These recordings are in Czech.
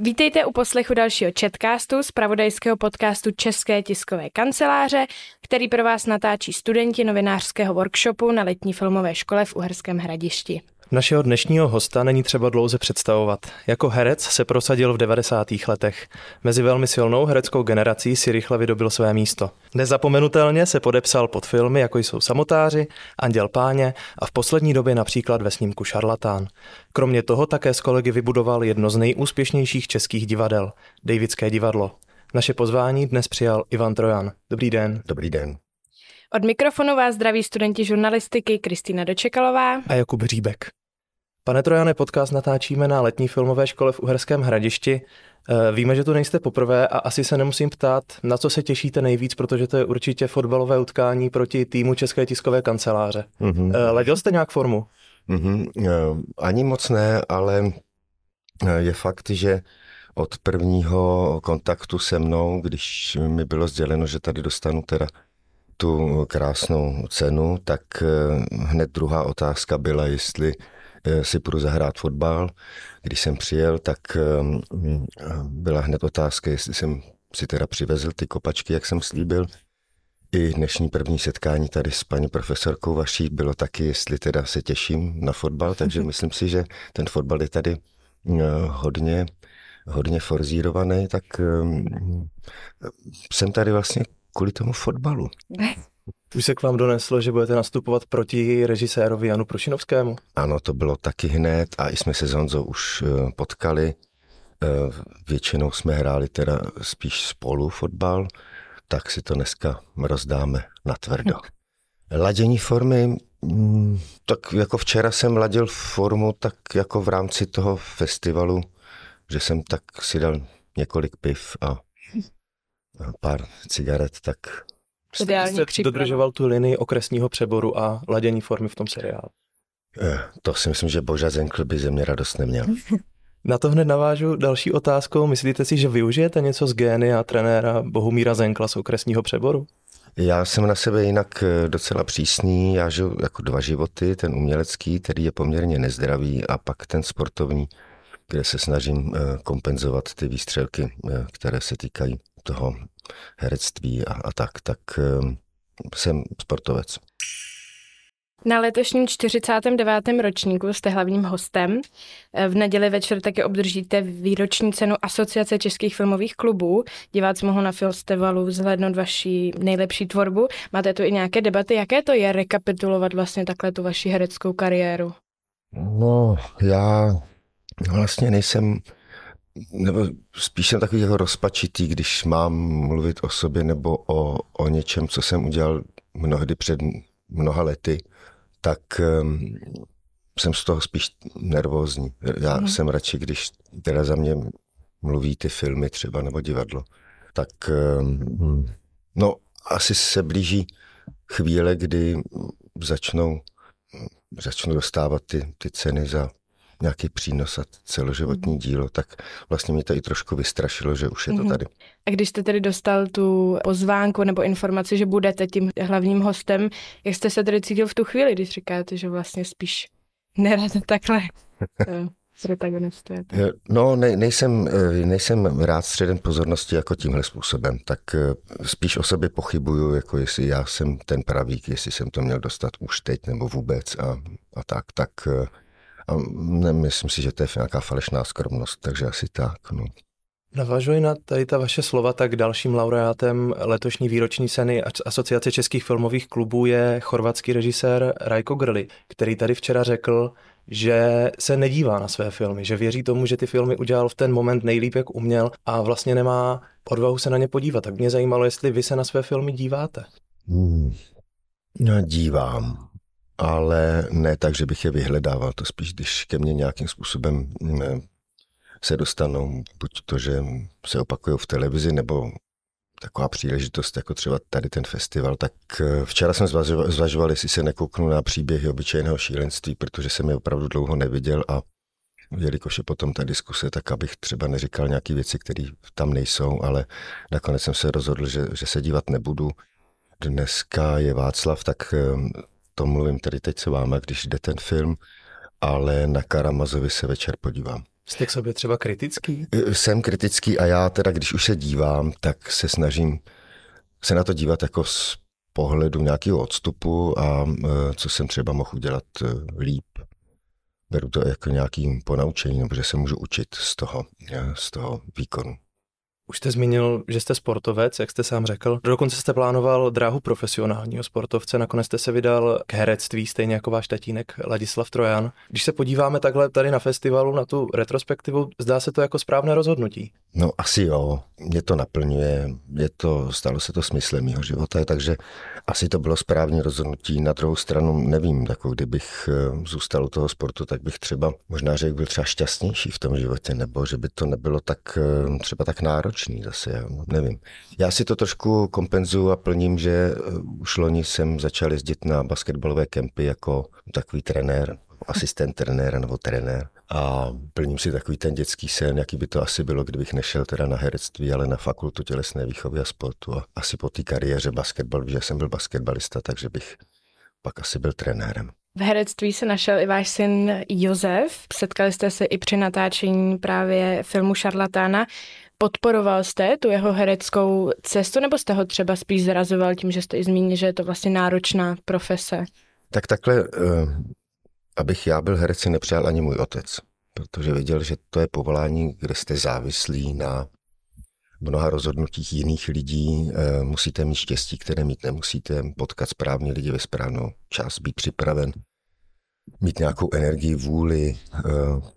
Vítejte u poslechu dalšího chatcastu z pravodajského podcastu České tiskové kanceláře, který pro vás natáčí studenti novinářského workshopu na letní filmové škole v Uherském hradišti. Našeho dnešního hosta není třeba dlouze představovat. Jako herec se prosadil v 90. letech. Mezi velmi silnou hereckou generací si rychle vydobil své místo. Nezapomenutelně se podepsal pod filmy, jako jsou Samotáři, Anděl páně a v poslední době například ve snímku Šarlatán. Kromě toho také s kolegy vybudoval jedno z nejúspěšnějších českých divadel, Davidské divadlo. Naše pozvání dnes přijal Ivan Trojan. Dobrý den. Dobrý den. Od mikrofonu vás zdraví studenti žurnalistiky Kristýna Dočekalová a Jakub Říbek. Pane Trojane, podcast natáčíme na letní filmové škole v Uherském hradišti. Eh, víme, že tu nejste poprvé a asi se nemusím ptát, na co se těšíte nejvíc, protože to je určitě fotbalové utkání proti týmu České tiskové kanceláře. Mm-hmm. Ledil jste nějak formu? Mm-hmm. Ani moc ne, ale je fakt, že od prvního kontaktu se mnou, když mi bylo sděleno, že tady dostanu teda tu krásnou cenu, tak hned druhá otázka byla, jestli Eh, si půjdu zahrát fotbal. Když jsem přijel, tak ehm, byla hned otázka, jestli jsem si teda přivezl ty kopačky, jak jsem slíbil. I dnešní první setkání tady s paní profesorkou vaší bylo taky, jestli teda se těším na fotbal, takže myslím si, že ten fotbal je tady eh, hodně, hodně forzírovaný, tak jsem tady vlastně kvůli tomu fotbalu. Už se k vám doneslo, že budete nastupovat proti režisérovi Janu Prušinovskému? Ano, to bylo taky hned a i jsme se s Honzou už eh, potkali. Eh, většinou jsme hráli teda spíš spolu fotbal, tak si to dneska rozdáme na tvrdo. Ladění formy, mm, tak jako včera jsem ladil formu tak jako v rámci toho festivalu, že jsem tak si dal několik piv a pár cigaret, tak Ideální jste dodržoval tu linii okresního přeboru a ladění formy v tom seriálu. Eh, to si myslím, že Boža Zenkl by ze mě radost neměl. Na to hned navážu další otázkou. Myslíte si, že využijete něco z gény a trenéra Bohumíra Zenkla z okresního přeboru? Já jsem na sebe jinak eh, docela přísný, já žiju jako dva životy, ten umělecký, který je poměrně nezdravý a pak ten sportovní, kde se snažím eh, kompenzovat ty výstřelky, které se týkají toho herectví a, a tak, tak ehm, jsem sportovec. Na letošním 49. ročníku jste hlavním hostem. V neděli večer také obdržíte výroční cenu Asociace českých filmových klubů. Diváci mohou na festivalu vzhlednout vaši nejlepší tvorbu. Máte tu i nějaké debaty, jaké to je rekapitulovat vlastně takhle tu vaši hereckou kariéru? No, já vlastně nejsem nebo spíš jsem takový jako rozpačitý, když mám mluvit o sobě nebo o, o něčem, co jsem udělal mnohdy před mnoha lety, tak um, jsem z toho spíš nervózní. Já mm. jsem radši, když teda za mě mluví ty filmy třeba nebo divadlo, tak um, no asi se blíží chvíle, kdy začnou, začnou dostávat ty, ty ceny za nějaký přínos a celoživotní mm. dílo, tak vlastně mě to i trošku vystrašilo, že už je to mhm. tady. A když jste tedy dostal tu pozvánku nebo informaci, že budete tím hlavním hostem, jak jste se tedy cítil v tu chvíli, když říkáte, že vlastně spíš nerad takhle eh, protagonistujete? No, ne, nejsem, eh, nejsem rád středem pozornosti jako tímhle způsobem, tak eh, spíš o sobě pochybuju, jako jestli já jsem ten pravík, jestli jsem to měl dostat už teď nebo vůbec a, a tak, tak a nemyslím si, že to je nějaká falešná skromnost, takže asi tak. No. Navažuji na tady ta vaše slova, tak dalším laureátem letošní výroční ceny Asociace českých filmových klubů je chorvatský režisér Rajko Grli, který tady včera řekl, že se nedívá na své filmy, že věří tomu, že ty filmy udělal v ten moment nejlíp, jak uměl a vlastně nemá odvahu se na ně podívat. Tak mě zajímalo, jestli vy se na své filmy díváte. Hmm. No, dívám ale ne tak, že bych je vyhledával. To spíš, když ke mně nějakým způsobem se dostanou, buď to, že se opakují v televizi, nebo taková příležitost, jako třeba tady ten festival, tak eh, včera jsem zvažoval, zvažoval jestli se nekouknu na příběhy obyčejného šílenství, protože jsem je opravdu dlouho neviděl a jelikož je potom ta diskuse, tak abych třeba neříkal nějaké věci, které tam nejsou, ale nakonec jsem se rozhodl, že, že se dívat nebudu. Dneska je Václav, tak eh, to mluvím tady teď se váma, když jde ten film, ale na Karamazovi se večer podívám. Jste k sobě třeba kritický? E, jsem kritický a já teda, když už se dívám, tak se snažím se na to dívat jako z pohledu nějakého odstupu a e, co jsem třeba mohl udělat e, líp. Beru to jako nějaký ponaučení, nebo že se můžu učit z toho, z toho výkonu. Už jste zmínil, že jste sportovec, jak jste sám řekl. Dokonce jste plánoval dráhu profesionálního sportovce, nakonec jste se vydal k herectví, stejně jako váš tatínek Ladislav Trojan. Když se podíváme takhle tady na festivalu, na tu retrospektivu, zdá se to jako správné rozhodnutí. No asi jo, mě to naplňuje, je to, stalo se to smyslem mého života, takže asi to bylo správné rozhodnutí. Na druhou stranu nevím, jako kdybych eh, zůstal u toho sportu, tak bych třeba možná, že byl třeba šťastnější v tom životě, nebo že by to nebylo tak eh, třeba tak náročný zase, já nevím. Já si to trošku kompenzuju a plním, že eh, už loni jsem začal jezdit na basketbalové kempy jako takový trenér, asistent trenéra nebo trenér a plním si takový ten dětský sen, jaký by to asi bylo, kdybych nešel teda na herectví, ale na fakultu tělesné výchovy a sportu a asi po té kariéře basketbal, že jsem byl basketbalista, takže bych pak asi byl trenérem. V herectví se našel i váš syn Josef. Setkali jste se i při natáčení právě filmu Šarlatána. Podporoval jste tu jeho hereckou cestu, nebo jste ho třeba spíš zrazoval tím, že jste i zmínil, že je to vlastně náročná profese? Tak takhle eh, abych já byl herec, si nepřijal ani můj otec, protože věděl, že to je povolání, kde jste závislí na mnoha rozhodnutích jiných lidí. Eh, musíte mít štěstí, které mít nemusíte, potkat správní lidi ve správnou čas, být připraven, mít nějakou energii, vůli eh,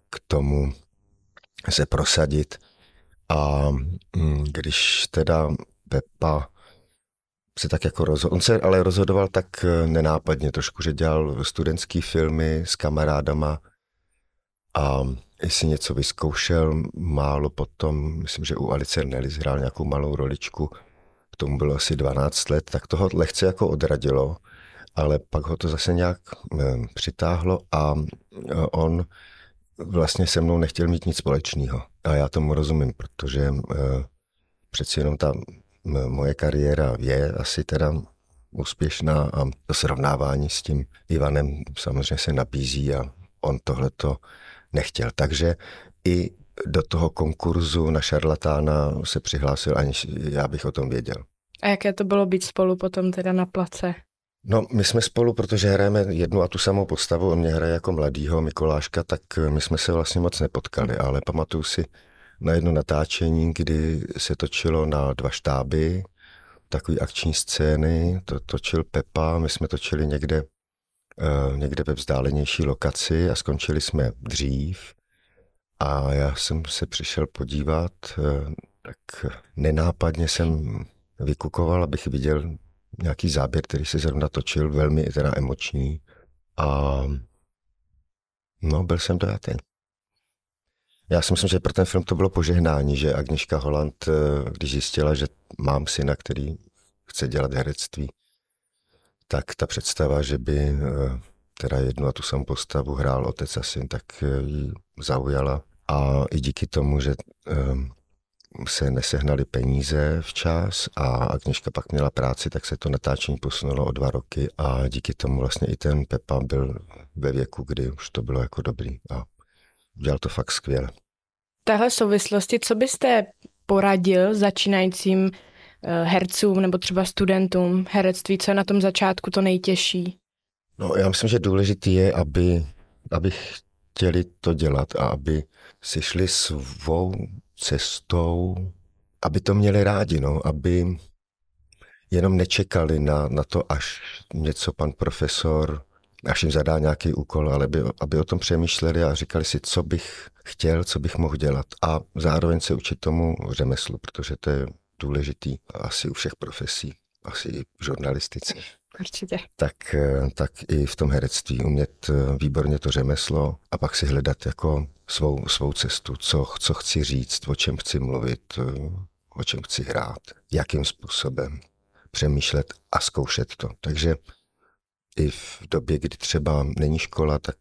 k tomu se prosadit. A mm, když teda Pepa se tak jako rozhodl. On se ale rozhodoval tak eh, nenápadně trošku, že dělal studentský filmy s kamarádama a jestli něco vyzkoušel, málo potom, myslím, že u Alice Nelly hrál nějakou malou roličku, k tomu bylo asi 12 let, tak toho lehce jako odradilo, ale pak ho to zase nějak eh, přitáhlo a eh, on vlastně se mnou nechtěl mít nic společného. A já tomu rozumím, protože přeci jenom ta moje kariéra je asi teda úspěšná a to srovnávání s tím Ivanem samozřejmě se nabízí a on tohleto nechtěl. Takže i do toho konkurzu na šarlatána se přihlásil, aniž já bych o tom věděl. A jaké to bylo být spolu potom teda na place? No, my jsme spolu, protože hrajeme jednu a tu samou postavu, on mě hraje jako mladýho Mikoláška, tak my jsme se vlastně moc nepotkali, ale pamatuju si, na jedno natáčení, kdy se točilo na dva štáby, takový akční scény, to točil Pepa, my jsme točili někde, uh, někde ve vzdálenější lokaci a skončili jsme dřív. A já jsem se přišel podívat, uh, tak nenápadně jsem vykukoval, abych viděl nějaký záběr, který se zrovna točil, velmi teda emoční. A no, byl jsem dojatý. Já si myslím, že pro ten film to bylo požehnání, že Agnieszka Holland, eh, když zjistila, že mám syna, který chce dělat herectví, tak ta představa, že by eh, teda jednu a tu samou postavu hrál otec a syn, tak eh, ji zaujala. A i díky tomu, že se nesehnali peníze včas a Agnieszka pak měla práci, tak se to natáčení posunulo o dva roky a díky tomu vlastně i ten Pepa byl ve věku, kdy už to bylo jako dobrý a dělal to fakt skvěle. V téhle souvislosti, co byste poradil začínajícím eh, hercům nebo třeba studentům herectví, co je na tom začátku to nejtěžší? No, já myslím, že důležitý je, aby, aby chtěli to dělat a aby si šli svou cestou, aby to měli rádi, no, aby jenom nečekali na, na to, až něco pan profesor až jim zadá nějaký úkol, ale aby, aby o tom přemýšleli a říkali si, co bych chtěl, co bych mohl dělat. A zároveň se učit tomu řemeslu, protože to je důležitý asi u všech profesí, asi i v žurnalistice. Určitě. Tak, tak i v tom herectví umět výborně to řemeslo a pak si hledat jako svou, svou cestu, co, co chci říct, o čem chci mluvit, o čem chci hrát, jakým způsobem přemýšlet a zkoušet to. Takže i v době, kdy třeba není škola, tak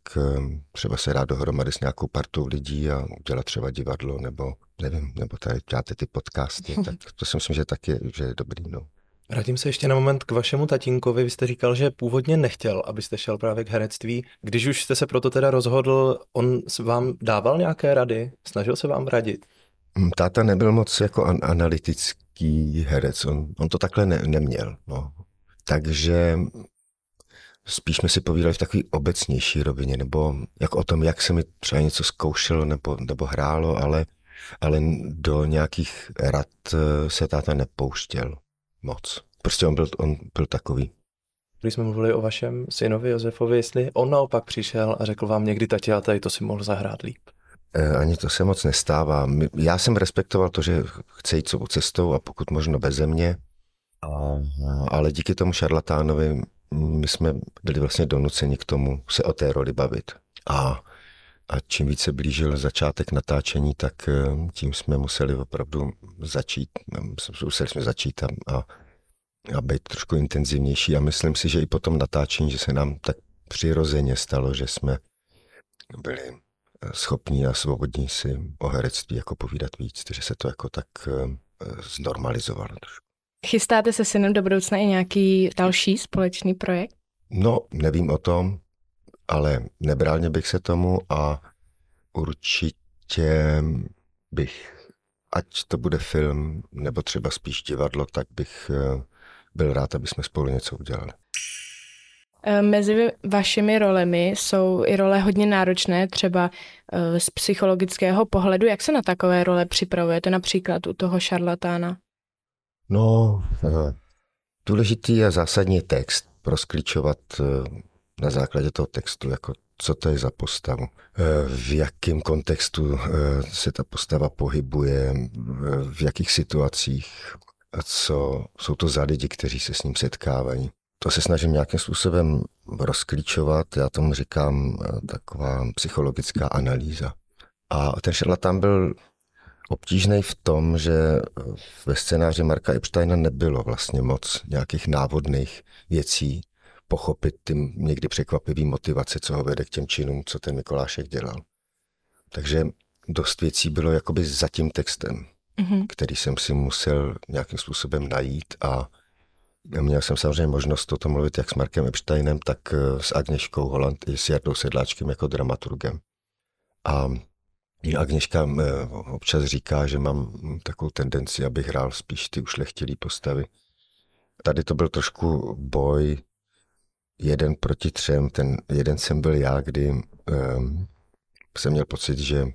třeba se dá dohromady s nějakou partou lidí a udělat třeba divadlo, nebo nevím, nebo tady děláte ty podcasty, tak to si myslím, že tak je, že je dobrý. No. Vrátím se ještě na moment k vašemu tatínkovi. Vy jste říkal, že původně nechtěl, abyste šel právě k herectví. Když už jste se proto teda rozhodl, on vám dával nějaké rady? Snažil se vám radit? Mm, táta nebyl moc jako an- analytický herec, on, on to takhle ne- neměl. No. Takže spíš jsme si povídali v takové obecnější rovině, nebo jak o tom, jak se mi třeba něco zkoušelo nebo, nebo hrálo, ale, ale do nějakých rad eh, se táta nepouštěl moc. Prostě on byl, on byl takový. Když jsme mluvili o vašem synovi Josefovi, jestli on naopak přišel a řekl vám někdy, tati, a tady to si mohl zahrát líp. Eh, ani to se moc nestává. Já jsem respektoval to, že chce jít svou cestou a pokud možno beze mě, ale díky tomu šarlatánovi my jsme byli vlastně donuceni k tomu se o té roli bavit. A, a čím více blížil začátek natáčení, tak eh, tím jsme museli opravdu začít, museli jsme začít a, a, a být trošku intenzivnější. A myslím si, že i po tom natáčení, že se nám tak přirozeně stalo, že jsme byli eh, schopní a svobodní si o herectví jako povídat víc, že se to jako tak eh, znormalizovalo trošku. Chystáte se synem do budoucna i nějaký další společný projekt? No, nevím o tom, ale nebrálně bych se tomu a určitě bych, ať to bude film nebo třeba spíš divadlo, tak bych eh, byl rád, aby jsme spolu něco udělali. Eh, mezi vašimi rolemi jsou i role hodně náročné, třeba eh, z psychologického pohledu. Jak se na takové role připravujete, například u toho šarlatána? No, důležitý je zásadní text, prosklíčovat eh, na základě toho textu, jako co to je za postavu, eh, v jakém kontextu se ta postava pohybuje, v jakých situacích, a co jsou to za lidi, kteří se s ním setkávají. To se snažím nějakým způsobem rozklíčovat, já tomu říkám taková psychologická analýza. A ten šarlatán byl obtížný v tom, že ve scénáři Marka Epsteina nebylo vlastně moc nějakých návodných věcí pochopit ty někdy překvapivý motivace, co ho vede k těm činům, co ten Mikolášek dělal. Takže dost věcí bylo jakoby za tím textem, mm-hmm. který jsem si musel nějakým způsobem najít a Měl jsem samozřejmě možnost o tom mluvit jak s Markem Epsteinem, tak s Agněškou Holland i s Jardou Sedláčkem jako dramaturgem. A Agněška eh, občas říká, že mám takovou tendenci, abych hrál spíš ty ušlechtilý postavy. Tady to byl trošku boj jeden proti třem. Ten jeden jsem byl já, kdy um, jsem měl pocit, že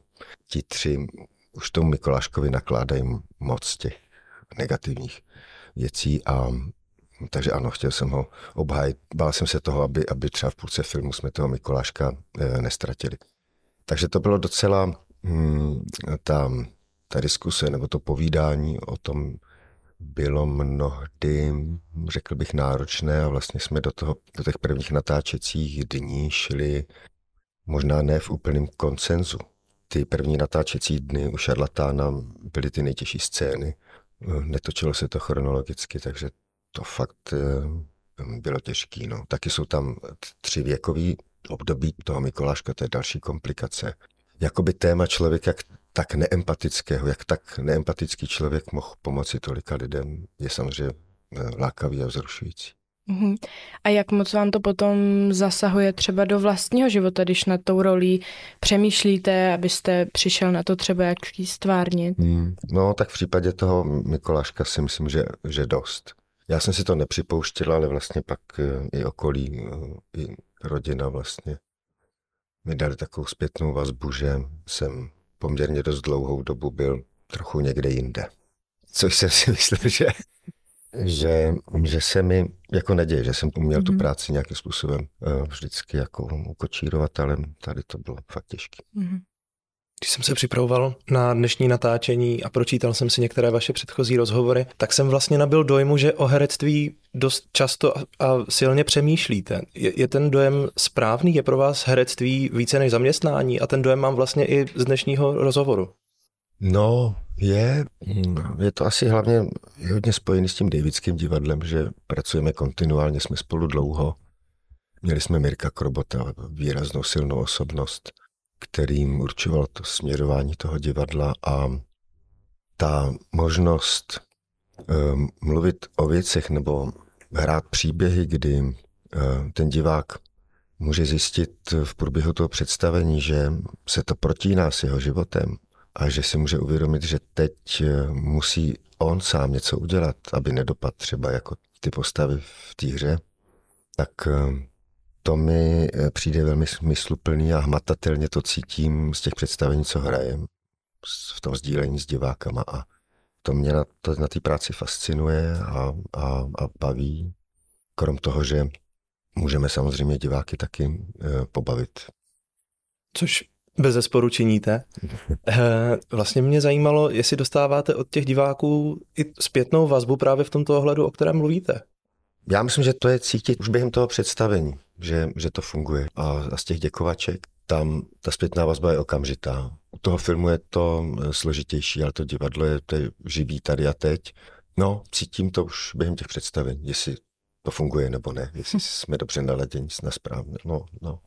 ti tři už tomu Mikoláškovi nakládají moc těch negativních věcí a takže ano, chtěl jsem ho obhájit. Bál jsem se toho, aby, aby třeba v půlce filmu jsme toho Mikoláška e, nestratili. Takže to bylo docela Hmm, ta, ta diskuse nebo to povídání o tom bylo mnohdy, řekl bych, náročné a vlastně jsme do, toho, do těch prvních natáčecích dní šli možná ne v úplném koncenzu. Ty první natáčecí dny u Šarlatána byly ty nejtěžší scény. Netočilo se to chronologicky, takže to fakt eh, bylo těžké. No. Taky jsou tam tři věkový období toho Mikoláška, to je další komplikace jakoby téma člověka tak neempatického, jak tak neempatický člověk mohl pomoci tolika lidem, je samozřejmě eh, lákavý a vzrušující. Mhm. A jak moc vám to potom zasahuje třeba do vlastního života, když na tou rolí přemýšlíte, abyste přišel na to třeba, jak ji stvárnit? Hmm. No, tak v případě toho Mikoláška si myslím, že, že dost. Já jsem si to nepřipouštěl, ale vlastně pak eh, i okolí, eh, i rodina vlastně mi dali takovou zpětnou vazbu, že jsem poměrně dost dlouhou dobu byl trochu někde jinde. Což jsem si myslel, že, že, že se mi jako neděje, že jsem uměl mm-hmm. tu mhm. práci nějakým způsobem uh, vždycky jako ukočírovat, ale tady to bylo fakt těžké. Mm-hmm. Když jsem se připravoval na dnešní natáčení a pročítal jsem si některé vaše předchozí rozhovory, tak jsem vlastně nabil dojmu, že o herectví dost často a silně přemýšlíte. Je, je ten dojem správný? Je pro vás herectví více než zaměstnání? A ten dojem mám vlastně i z dnešního rozhovoru. No, Je, je to asi hlavně je hodně spojený s tím Davidským divadlem, že pracujeme kontinuálně, jsme spolu dlouho. Měli jsme Mirka Krobota, výraznou silnou osobnost, kterým určoval to směrování toho divadla a ta možnost um, mluvit o věcech nebo hrát příběhy, kdy uh, ten divák může zjistit v průběhu toho představení, že se to protíná s jeho životem a že si může uvědomit, že teď eh, musí on sám něco udělat, aby nedopad třeba jako ty postavy v té hře, tak eh, to mi eh, přijde velmi smysluplný a hmatatelně to cítím z těch představení, co hrajem, v tom sdílení s divákama a to mě na, to, na té práci fascinuje a, a, a baví. Krom toho, že můžeme samozřejmě diváky taky e, pobavit. Což bez zesporu činíte. E, vlastně mě zajímalo, jestli dostáváte od těch diváků i zpětnou vazbu právě v tomto ohledu, o kterém mluvíte. Já myslím, že to je cítit už během toho představení, že, že to funguje. A, a z těch děkovaček tam ta zpětná vazba je okamžitá. U toho filmu je to eh, složitější, ale to divadlo je, to je živý tady a teď. No, cítím to už během těch představení, jestli to funguje nebo ne, jestli jsme dobře naladěni na správně. No, no.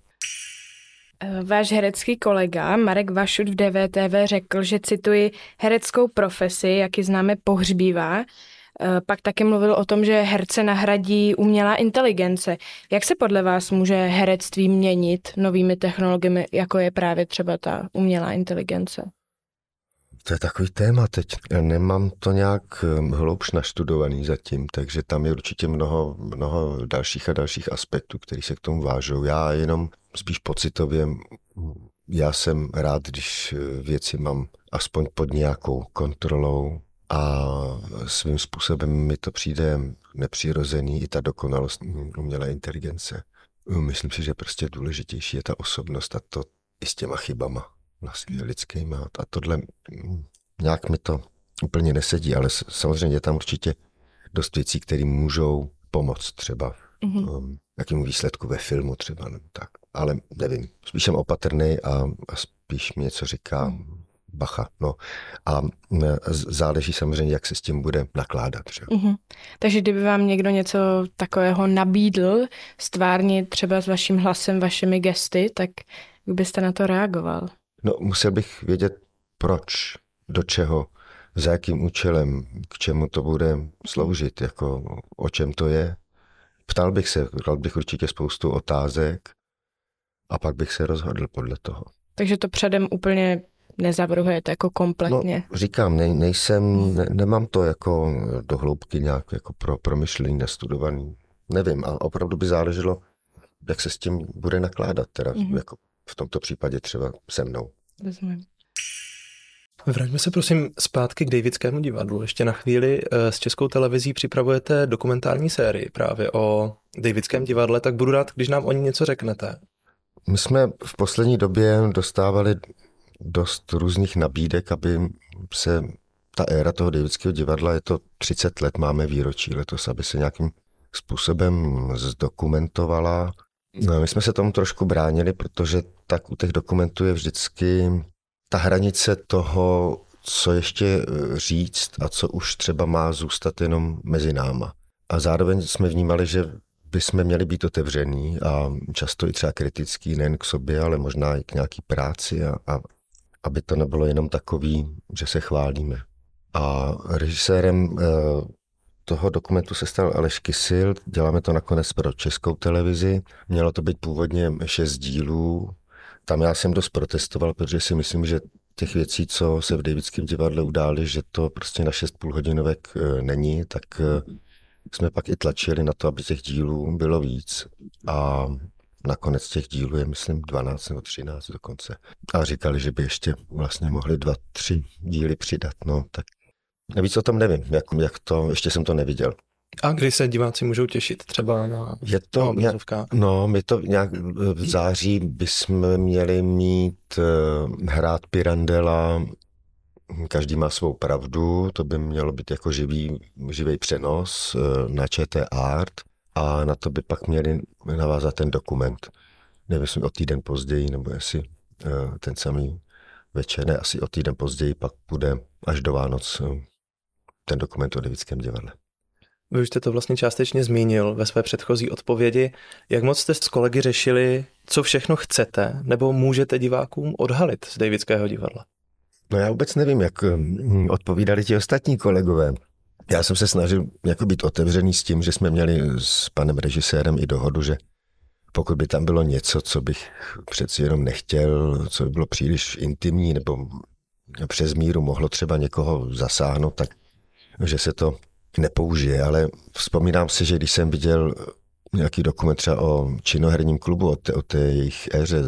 Eh, váš herecký kolega Marek Vašut v DVTV řekl, že cituji hereckou profesi, jak ji známe, pohřbívá. Eh, pak taky mluvil o tom, že herce nahradí umělá inteligence. Jak se podle vás může herectví měnit novými technologiemi, jako je právě třeba ta umělá inteligence? To je takový téma teď. Já nemám to nějak hm, hloubš naštudovaný zatím, takže tam je určitě mnoho, mnoho dalších a dalších aspektů, které se k tomu vážou. Já jenom spíš pocitově, já jsem rád, když eh, věci mám aspoň pod nějakou kontrolou a svým způsobem mi to přijde nepřirozený, i ta dokonalost umělé inteligence. Myslím si, že prostě důležitější je ta osobnost a to i s těma chybama vlastně lidskýma. A tohle mm, nějak mi to úplně nesedí, ale samozřejmě je tam určitě dost věcí, které můžou pomoct třeba mm-hmm. um, jakému výsledku ve filmu třeba, nebo tak. Ale nevím, spíš jsem opatrný a, a spíš mi něco říká mm. Bacha. No. A záleží samozřejmě, jak se s tím bude nakládat. Že? Mm-hmm. Takže kdyby vám někdo něco takového nabídl, stvárnit třeba s vaším hlasem, vašimi gesty, tak jak byste na to reagoval? No, musel bych vědět, proč, do čeho, za jakým účelem, k čemu to bude sloužit, jako o čem to je. Ptal bych se, dal bych určitě spoustu otázek a pak bych se rozhodl podle toho. Takže to předem úplně nezavrhujete jako kompletně? No, říkám, ne, nejsem, ne, nemám to jako do hloubky nějak jako pro promyšlení, nastudovaný. Nevím, a opravdu by záleželo, jak se s tím bude nakládat teda, mm-hmm. jako v tomto případě třeba se mnou. Rozumím. Vraťme se prosím zpátky k Davidskému divadlu. Ještě na chvíli eh, s Českou televizí připravujete dokumentární sérii právě o Davidském divadle, tak budu rád, když nám o ní něco řeknete. My jsme v poslední době dostávali dost různých nabídek, aby se ta éra toho Davidského divadla, je to 30 let, máme výročí letos, aby se nějakým způsobem zdokumentovala. No, my jsme se tomu trošku bránili, protože tak u těch dokumentů je vždycky ta hranice toho, co ještě eh, říct a co už třeba má zůstat jenom mezi náma. A zároveň jsme vnímali, že bychom měli být otevření a často i třeba kritický nejen k sobě, ale možná i k nějaký práci a, a aby to nebylo jenom takový, že se chválíme. A režisérem eh, toho dokumentu se stal Aleš Kysil, děláme to nakonec pro českou televizi. Mělo to být původně šest dílů, tam já jsem dost protestoval, protože si myslím, že těch věcí, co se v Davidském divadle udály, že to prostě na šest půlhodinovek e, není, tak e, jsme pak i tlačili na to, aby těch dílů bylo víc. A nakonec těch dílů je, myslím, 12 nebo 13 dokonce. A říkali, že by ještě vlastně mohli dva, tři díly přidat. No, tak víc o tom nevím, jak, jak to, ještě jsem to neviděl. A kdy se diváci můžou těšit třeba na je to nějak, No, my to nějak v září bychom měli mít uh, hrát Pirandela Každý má svou pravdu, to by mělo být jako živý, živý přenos uh, na ČT Art a na to by pak měli navázat ten dokument. Nevím, o týden později, nebo jestli uh, ten samý večer, ne, asi o týden později, pak bude až do Vánoc eh, ten dokument o Devickém divadle. Vy už jste to vlastně částečně zmínil ve své předchozí odpovědi. Jak moc jste s kolegy řešili, co všechno chcete nebo můžete divákům odhalit z Davidského divadla? No já vůbec nevím, jak hm, odpovídali ti ostatní kolegové. Já jsem se snažil jako být otevřený s tím, že jsme měli s panem režisérem i dohodu, že pokud by tam bylo něco, co bych přeci jenom nechtěl, co by bylo příliš intimní nebo přes míru mohlo třeba někoho zasáhnout, tak že se to nepoužije, ale vzpomínám si, že když jsem viděl nějaký dokument třeba o činoherním klubu, o té, o té jejich éře,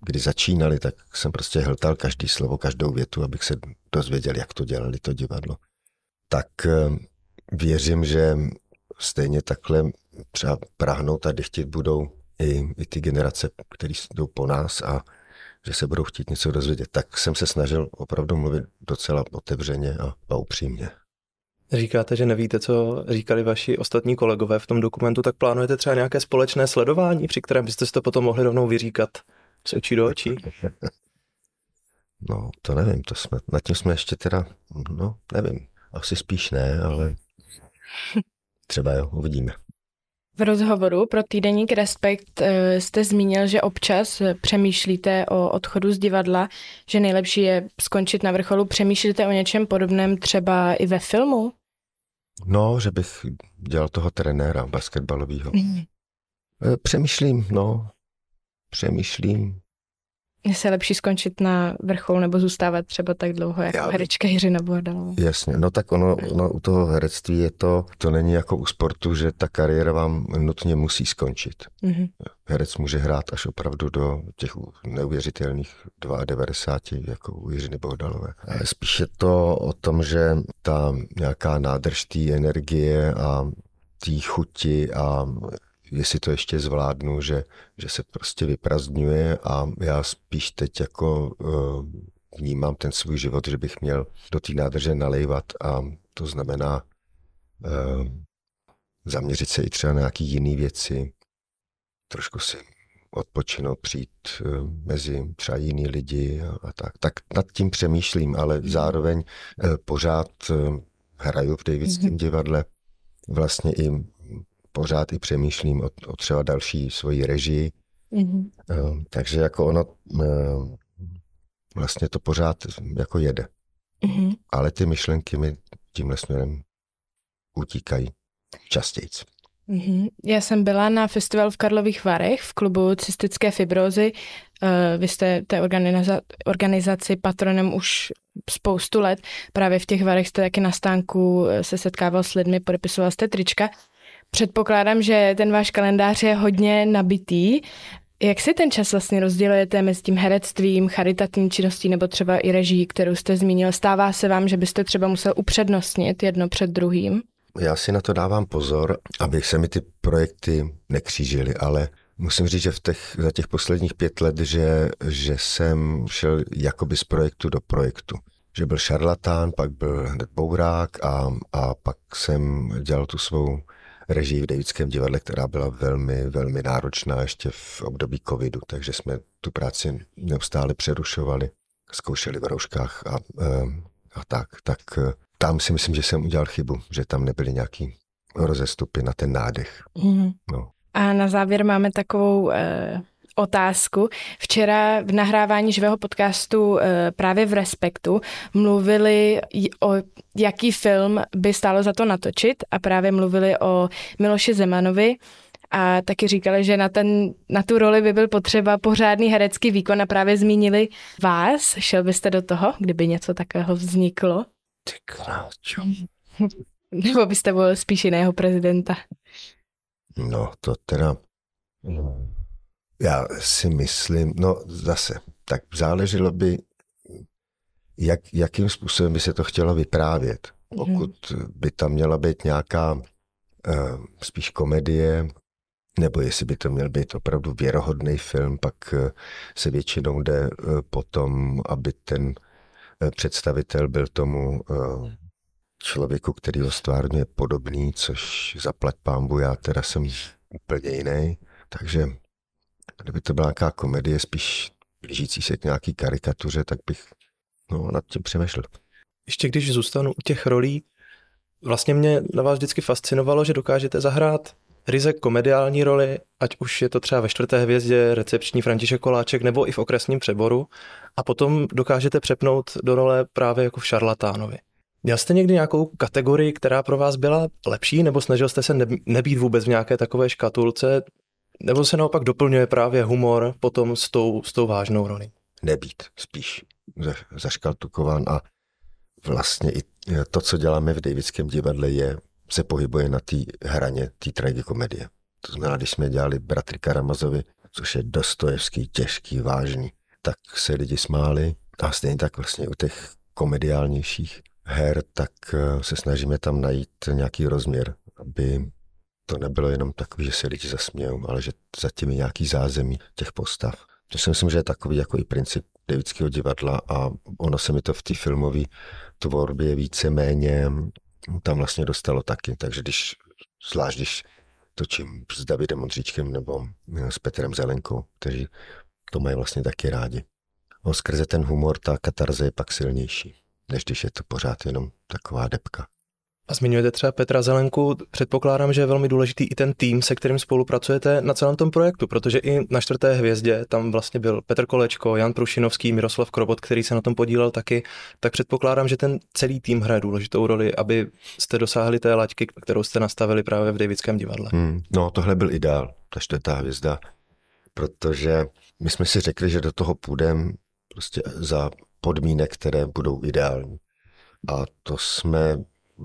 kdy začínali, tak jsem prostě hltal každý slovo, každou větu, abych se dozvěděl, jak to dělali to divadlo. Tak eh, věřím, že stejně takhle třeba prahnout a chtít budou i, i ty generace, které jdou po nás a že se budou chtít něco dozvědět. Tak jsem se snažil opravdu mluvit docela otevřeně a, a upřímně. Říkáte, že nevíte, co říkali vaši ostatní kolegové v tom dokumentu, tak plánujete třeba nějaké společné sledování, při kterém byste si to potom mohli rovnou vyříkat z očí do očí? No, to nevím, to jsme, nad tím jsme ještě teda, no, nevím, asi spíš ne, ale třeba jo, uvidíme. V rozhovoru pro týdeník Respekt eh, jste zmínil, že občas přemýšlíte o odchodu z divadla, že nejlepší je skončit na vrcholu. Přemýšlíte o něčem podobném třeba i ve filmu? No, že bych dělal toho trenéra basketbalového. Mm. Přemýšlím, no. Přemýšlím. Je se lepší skončit na vrchol nebo zůstávat třeba tak dlouho jako Já, herečka Jiřina Bohdalová. Jasně, no tak ono, ono u toho herectví je to, to není jako u sportu, že ta kariéra vám nutně musí skončit. Mm-hmm. Herec může hrát až opravdu do těch neuvěřitelných 92, jako u Jiřiny Bohdalové. Spíš je to o tom, že ta nějaká nádrž té energie a té chuti a jestli to ještě zvládnu, že, že se prostě vyprazdňuje a já spíš teď jako uh, vnímám ten svůj život, že bych měl do té nádrže nalejvat a to znamená uh, zaměřit se i třeba na nějaké jiné věci, trošku si odpočinout, přijít uh, mezi třeba jiný lidi a, a tak. Tak nad tím přemýšlím, ale mhm. zároveň pořád hraju v Davidském mm-hmm. divadle vlastně i pořád i přemýšlím o, o třeba další svoji režii. Mm-hmm. Takže jako ono eh, vlastně to pořád jako jede. Mm-hmm. Ale ty myšlenky mi tímhle směrem utíkají častěji. Mm-hmm. Já jsem byla na festivalu v Karlových Varech v klubu cystické fibrozy. Eh, vy jste té organiza- organizaci patronem už spoustu let. Právě v těch Varech jste taky na stánku se setkával s lidmi, podepisoval jste trička. Předpokládám, že ten váš kalendář je hodně nabitý. Jak si ten čas vlastně rozdělujete mezi tím herectvím, charitativní činností nebo třeba i reží, kterou jste zmínil? Stává se vám, že byste třeba musel upřednostnit jedno před druhým? Já si na to dávám pozor, abych se mi ty projekty nekřížily, ale musím říct, že v těch, za těch posledních pět let, že, že jsem šel jakoby z projektu do projektu. Že byl šarlatán, pak byl hned bourák a, a pak jsem dělal tu svou režii v Davidském divadle, která byla velmi, velmi náročná ještě v období covidu, takže jsme tu práci neustále přerušovali, zkoušeli v rouškách a, eh, a tak. Tak eh, tam si myslím, že jsem udělal chybu, že tam nebyly nějaký rozestupy na ten nádech. Mm. No. A na závěr máme takovou eh, otázku. Včera v nahrávání živého podcastu eh, právě v Respektu mluvili o jaký film by stálo za to natočit a právě mluvili o Miloši Zemanovi a taky říkali, že na, ten, na tu roli by byl potřeba pořádný herecký výkon a právě zmínili vás. Šel byste do toho, kdyby něco takového vzniklo? Ty kráčo. Nebo byste volil spíš jiného prezidenta? No, to teda... No. Já si myslím, no zase, tak záleželo by, jak, jakým způsobem by se to chtělo vyprávět. Mhm. Pokud by tam měla být nějaká uh, spíš komedie, nebo jestli by to měl být opravdu věrohodný film, pak uh, se většinou jde uh, potom, aby ten uh, představitel byl tomu uh, člověku, který ho stvárně podobný, což zaplať pámbu, já teda jsem úplně jiný. Takže Kdyby to byla nějaká komedie, spíš blížící se k nějaký karikatuře, tak bych no, nad tím přemýšlet. Ještě když zůstanu u těch rolí, vlastně mě na vás vždycky fascinovalo, že dokážete zahrát ryze komediální roli, ať už je to třeba ve čtvrté hvězdě recepční František Koláček nebo i v okresním přeboru a potom dokážete přepnout do role právě jako v šarlatánovi. Měl jste někdy nějakou kategorii, která pro vás byla lepší, nebo snažil jste se nebýt vůbec v nějaké takové škatulce, nebo se naopak doplňuje právě humor potom s tou, s tou vážnou roli? Nebýt, spíš zaškatukován a vlastně i to, co děláme v Davidském divadle, je, se pohybuje na té hraně té tragikomedie. To znamená, když jsme dělali Bratry Karamazovi, což je dostojevský, těžký, vážný, tak se lidi smáli a stejně tak vlastně u těch komediálnějších her, tak eh, se snažíme tam najít nějaký rozměr, aby to nebylo jenom takový, že se lidi zasmějou, ale že zatím je nějaký zázemí těch postav. To si myslím, že je takový jako i princip Davidského divadla a ono se mi to v té filmové tvorbě více-méně tam vlastně dostalo taky. Takže když, zvlášť když točím s Davidem Modříčkem nebo s Petrem Zelenkou, kteří to mají vlastně taky rádi. No, skrze ten humor ta katarze je pak silnější, než když je to pořád jenom taková depka. A zmiňujete třeba Petra Zelenku, předpokládám, že je velmi důležitý i ten tým, se kterým spolupracujete na celém tom projektu, protože i na čtvrté hvězdě tam vlastně byl Petr Kolečko, Jan Prušinovský, Miroslav Krobot, který se na tom podílel taky, tak předpokládám, že ten celý tým hraje důležitou roli, aby jste dosáhli té laťky, kterou jste nastavili právě v Davidském divadle. Hmm, no, tohle byl ideál, ta čtvrtá hvězda, protože my jsme si řekli, že do toho půjdeme prostě za podmínek, které budou ideální. A to jsme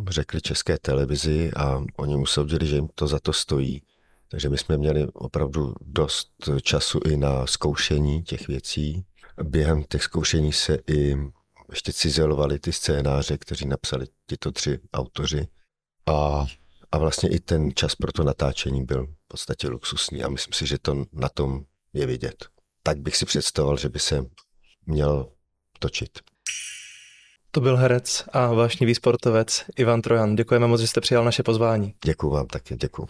řekli české televizi a oni usoudili, že jim to za to stojí. Takže my jsme měli opravdu dost času i na zkoušení těch věcí. Během těch zkoušení se i ještě cizelovali ty scénáře, kteří napsali tyto tři autoři. A, a vlastně i ten čas pro to natáčení byl v podstatě luxusní a myslím si, že to na tom je vidět. Tak bych si představoval, že by se měl točit. To byl herec a vášnivý sportovec Ivan Trojan. Děkujeme moc, že jste přijal naše pozvání. Děkuji vám taky, děkuji.